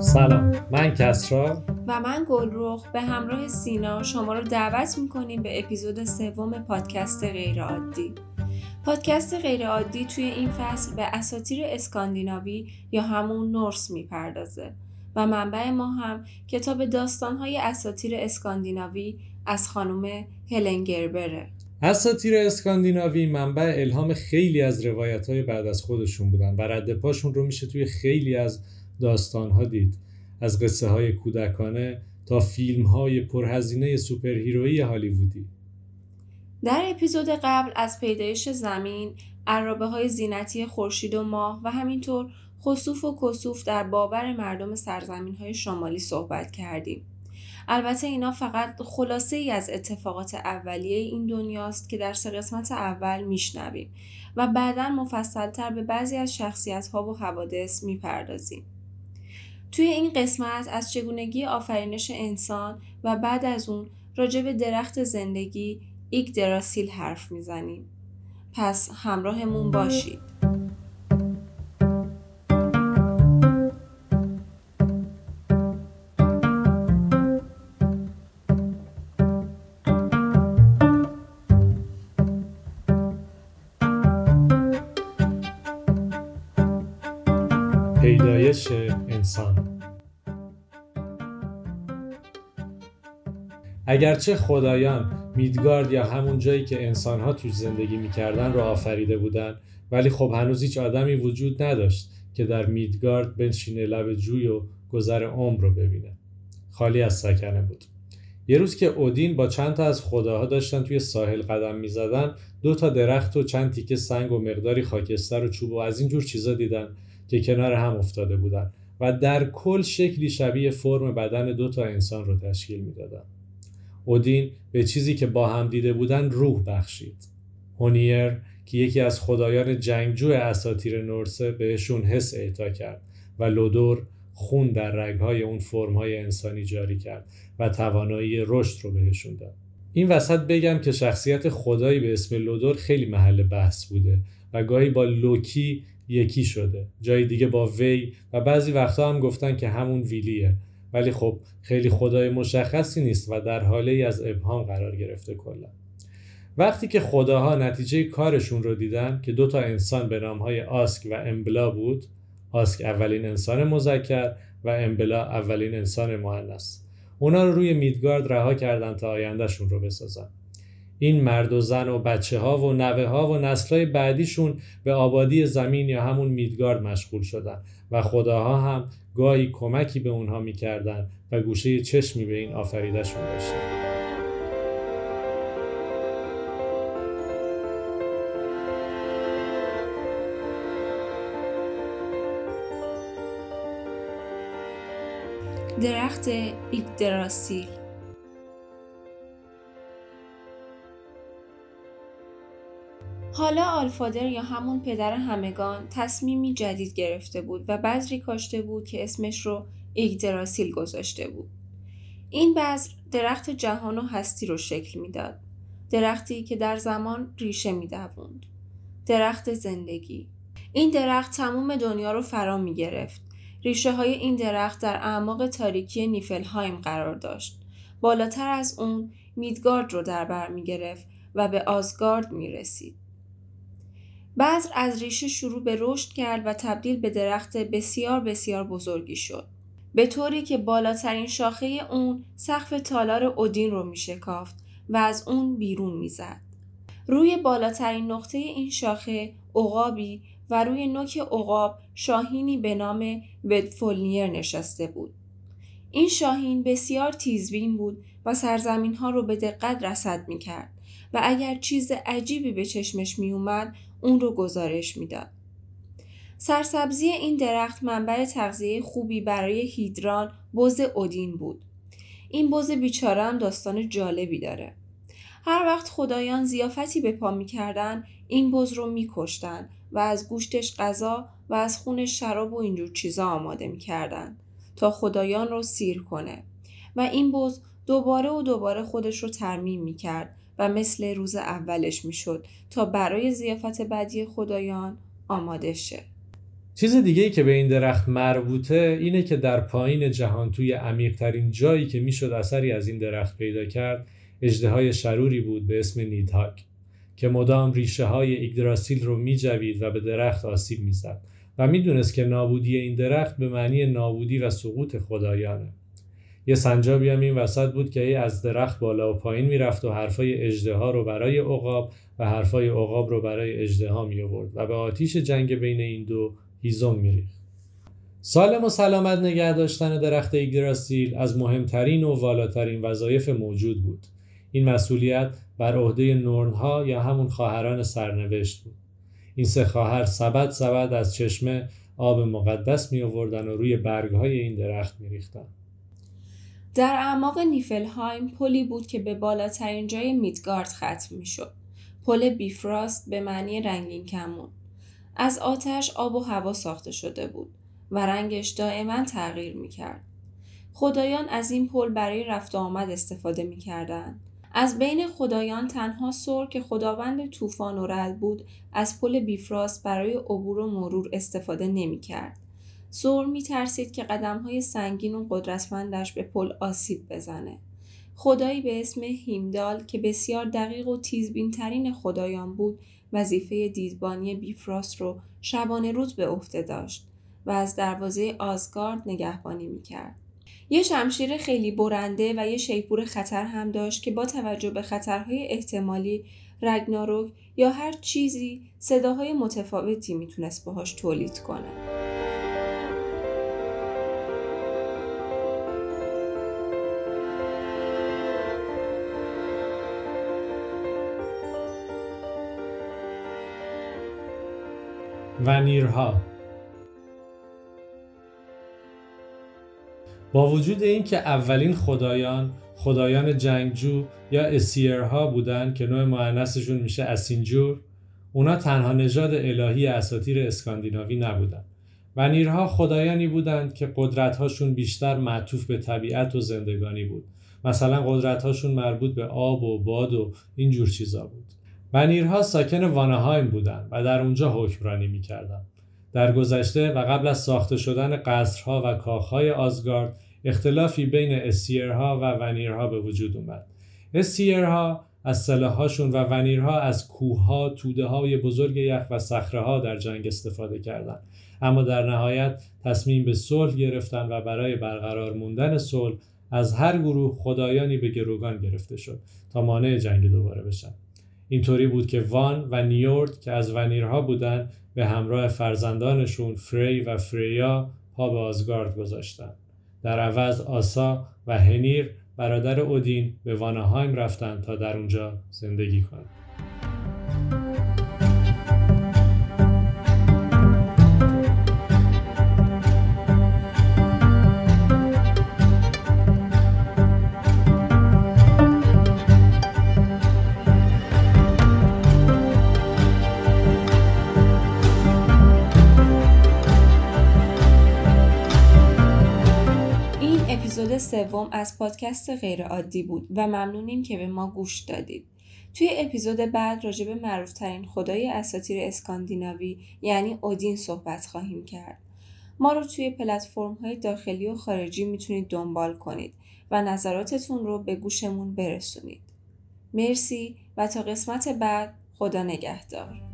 سلام. من کسرا. و من گلرخ. به همراه سینا شما رو دعوت می‌کنیم به اپیزود سوم پادکست غیرعادی پادکست غیرعادی توی این فصل به اساتیر اسکاندیناوی یا همون نورس می‌پردازه و منبع ما هم کتاب داستانهای اساتیر اسکاندیناوی از خانم هلن گربره. اساتیر اسکاندیناوی منبع الهام خیلی از روایت های بعد از خودشون بودن و رد پاشون رو میشه توی خیلی از داستان ها دید از قصه های کودکانه تا فیلم های پرهزینه سوپرهیرویی هالیوودی در اپیزود قبل از پیدایش زمین، عرابه های زینتی خورشید و ماه و همینطور خصوف و کسوف در باور مردم سرزمین های شمالی صحبت کردیم. البته اینا فقط خلاصه ای از اتفاقات اولیه این دنیاست که در سه قسمت اول میشنویم و بعدا مفصلتر به بعضی از شخصیت ها و حوادث می‌پردازیم. توی این قسمت از چگونگی آفرینش انسان و بعد از اون راجع به درخت زندگی ایک دراسیل حرف می‌زنیم. پس همراهمون باشید. پیدایش انسان. اگرچه خدایان میدگارد یا همون جایی که انسانها توش زندگی می‌کردن رو آفریده بودن ولی خب هنوز هیچ آدمی وجود نداشت که در میدگارد بنشینه لب جوی و گذر عمر رو ببینه. خالی از سکنه بود. یه روز که اودین با چند تا از خداها داشتن توی ساحل قدم می‌زدن دو تا درخت و چند تیکه سنگ و مقداری خاکستر و چوب و از این جور چیزا دیدن که کنار هم افتاده بودن. و در کل شکلی شبیه فرم بدن دو تا انسان رو تشکیل می‌دادن. اودین به چیزی که با هم دیده بودن روح بخشید. هونیر که یکی از خدایان جنگجو اساتیر نورسه بهشون حس اعطا کرد و لودور خون در رگهای اون فرمهای انسانی جاری کرد و توانایی رشد رو بهشون داد. این وسط بگم که شخصیت خدایی به اسم لودور خیلی محل بحث بوده و گاهی با لوکی یکی شده. جای دیگه با وی و بعضی وقتا هم گفتن که همون ویلیه. ولی خب خیلی خدای مشخصی نیست و در حاله ای از ابهام قرار گرفته کلا. وقتی که خداها نتیجه کارشون رو دیدن که دو تا انسان به نامهای آسک و امبلا بود آسک اولین انسان مذکر و امبلا اولین انسان مؤنث. اونا رو روی میدگارد رها کردن تا آیندهشون رو بسازن. این مرد و زن و بچه ها و نوه ها و نسل های بعدیشون به آبادی زمین یا همون میدگارد مشغول شدن و خداها هم گاهی کمکی به اونها می‌کردن و گوشه چشمی به این آفریدهشون داشتن. درخت ایگدراسیل حالا آلفادر یا همون پدر همگان تصمیمی جدید گرفته بود و بذری کاشته بود که اسمش رو ایگدراسیل گذاشته بود. این بذر درخت جهان و هستی رو شکل می‌داد. درختی که در زمان ریشه میدووند. درخت زندگی. این درخت تموم دنیا رو فرا می گرفت. ریشه های این درخت در اعماق تاریکی نیفلهایم قرار داشت. بالاتر از اون میدگارد رو در بر می گرفت و به آزگارد می رسید. بذر از ریشه شروع به رشد کرد و تبدیل به درخت بسیار بسیار بزرگی شد. به طوری که بالاترین شاخه اون سقف تالار اودین رو می شکافت و از اون بیرون می‌زد. روی بالاترین نقطه این شاخه عقابی و روی نوک عقاب شاهینی به نام ودفولنیر نشسته بود. این شاهین بسیار تیزبین بود و سرزمین ها رو به دقت رسد می کرد و اگر چیز عجیبی به چشمش می اومد اون رو گزارش می‌داد. سرسبزی این درخت منبع تغذیه خوبی برای هیدران بز اودین بود. این بز بیچاره هم داستان جالبی داره. هر وقت خدایان زیافتی به پا می‌کردن این بز رو میکشتن و از گوشتش غذا و از خونش شراب و اینجور چیزا آماده می‌کردن تا خدایان رو سیر کنه و این بز دوباره و دوباره خودش رو ترمیم می‌کرد و مثل روز اولش می‌شد تا برای زیافت بعدی خدایان آماده شه. چیز دیگه ای که به این درخت مربوطه اینه که در پایین جهان توی عمیقترین جایی که می‌شد اثری از این درخت پیدا کرد اجده شروری بود به اسم نیدهاک که مدام ریشه های ایگدراسیل رو میجوید و به درخت آسیب می‌زد و می‌دونست که نابودی این درخت به معنی نابودی و سقوط خدایانه یه سنجابی هم این وسط بود که ای از درخت بالا و پایین می‌رفت و حرفای اجده رو برای عقاب و حرفای عقاب رو برای اجده ها می آورد و به آتیش جنگ بین این دو هیزم میریخت. سالم و سلامت نگه داشتن درخت ایگدراسیل از مهمترین و والاترین وظایف موجود بود. این مسئولیت بر عهده نورنها یا همون خواهران سرنوشت بود. این سه خواهر سبد سبد از چشمه آب مقدس می آوردن و روی برگ های این درخت می ریختن. در اعماق نیفلهایم پلی بود که به بالاترین جای میدگارد ختم می شد. پل بیفراست به معنی رنگین کمون. از آتش آب و هوا ساخته شده بود و رنگش دائما تغییر می کرد. خدایان از این پل برای رفت آمد استفاده می کردن. از بین خدایان تنها سور که خداوند طوفان و رد بود از پل بیفراست برای عبور و مرور استفاده نمی کرد. سور می ترسید که قدم های سنگین و قدرتمندش به پل آسیب بزنه. خدایی به اسم هیمدال که بسیار دقیق و تیزبین ترین خدایان بود وظیفه دیدبانی بیفراست رو شبانه روز به عهده داشت و از دروازه آزگارد نگهبانی می کرد. یه شمشیر خیلی برنده و یه شیپور خطر هم داشت که با توجه به خطرهای احتمالی رگناروک یا هر چیزی صداهای متفاوتی می‌تونست باهاش تولید کنه. ونیرها با وجود اینکه اولین خدایان خدایان جنگجو یا اسیرها بودن که نوع معنیسشون میشه اسینجور اونا تنها نژاد الهی اساتیر اسکاندیناوی نبودن ونیرها خدایانی بودند که قدرتهاشون بیشتر معطوف به طبیعت و زندگانی بود. مثلا قدرتهاشون مربوط به آب و باد و این جور چیزا بود. ونیرها ساکن وانهایم بودند و در اونجا حکمرانی می‌کردند در گذشته و قبل از ساخته شدن قصرها و کاخهای آزگارد اختلافی بین اسیرها و ونیرها به وجود اومد. اسیرها از سلاحهاشون و ونیرها از کوهها، توده های بزرگ یخ و صخره در جنگ استفاده کردند. اما در نهایت تصمیم به صلح گرفتن و برای برقرار موندن صلح از هر گروه خدایانی به گروگان گرفته شد تا مانع جنگ دوباره بشن. اینطوری بود که وان و نیورد که از ونیرها بودند به همراه فرزندانشون فری و فریا پا به آزگارد گذاشتند. در عوض آسا و هنیر برادر اودین به وانهایم رفتند تا در اونجا زندگی کنند. سوم از پادکست غیرعادی بود و ممنونیم که به ما گوش دادید. توی اپیزود بعد راجع به معروفترین خدای اساتیر اسکاندیناوی یعنی اودین صحبت خواهیم کرد. ما رو توی پلتفرم های داخلی و خارجی می‌تونید دنبال کنید و نظراتتون رو به گوشمون برسونید. مرسی و تا قسمت بعد خدا نگهدار.